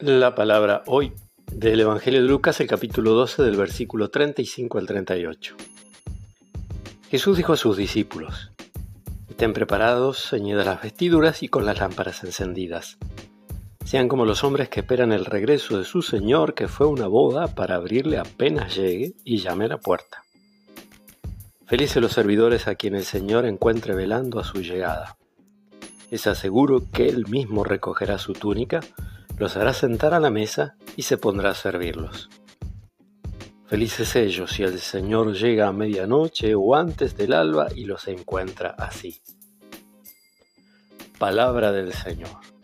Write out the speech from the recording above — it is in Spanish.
La palabra hoy del Evangelio de Lucas, el capítulo 12 del versículo 35 al 38. Jesús dijo a sus discípulos, Estén preparados, ceñidas las vestiduras y con las lámparas encendidas. Sean como los hombres que esperan el regreso de su Señor, que fue una boda, para abrirle apenas llegue y llame a la puerta. Felices los servidores a quien el Señor encuentre velando a su llegada. Les aseguro que Él mismo recogerá su túnica, los hará sentar a la mesa y se pondrá a servirlos. Felices ellos si el Señor llega a medianoche o antes del alba y los encuentra así. Palabra del Señor.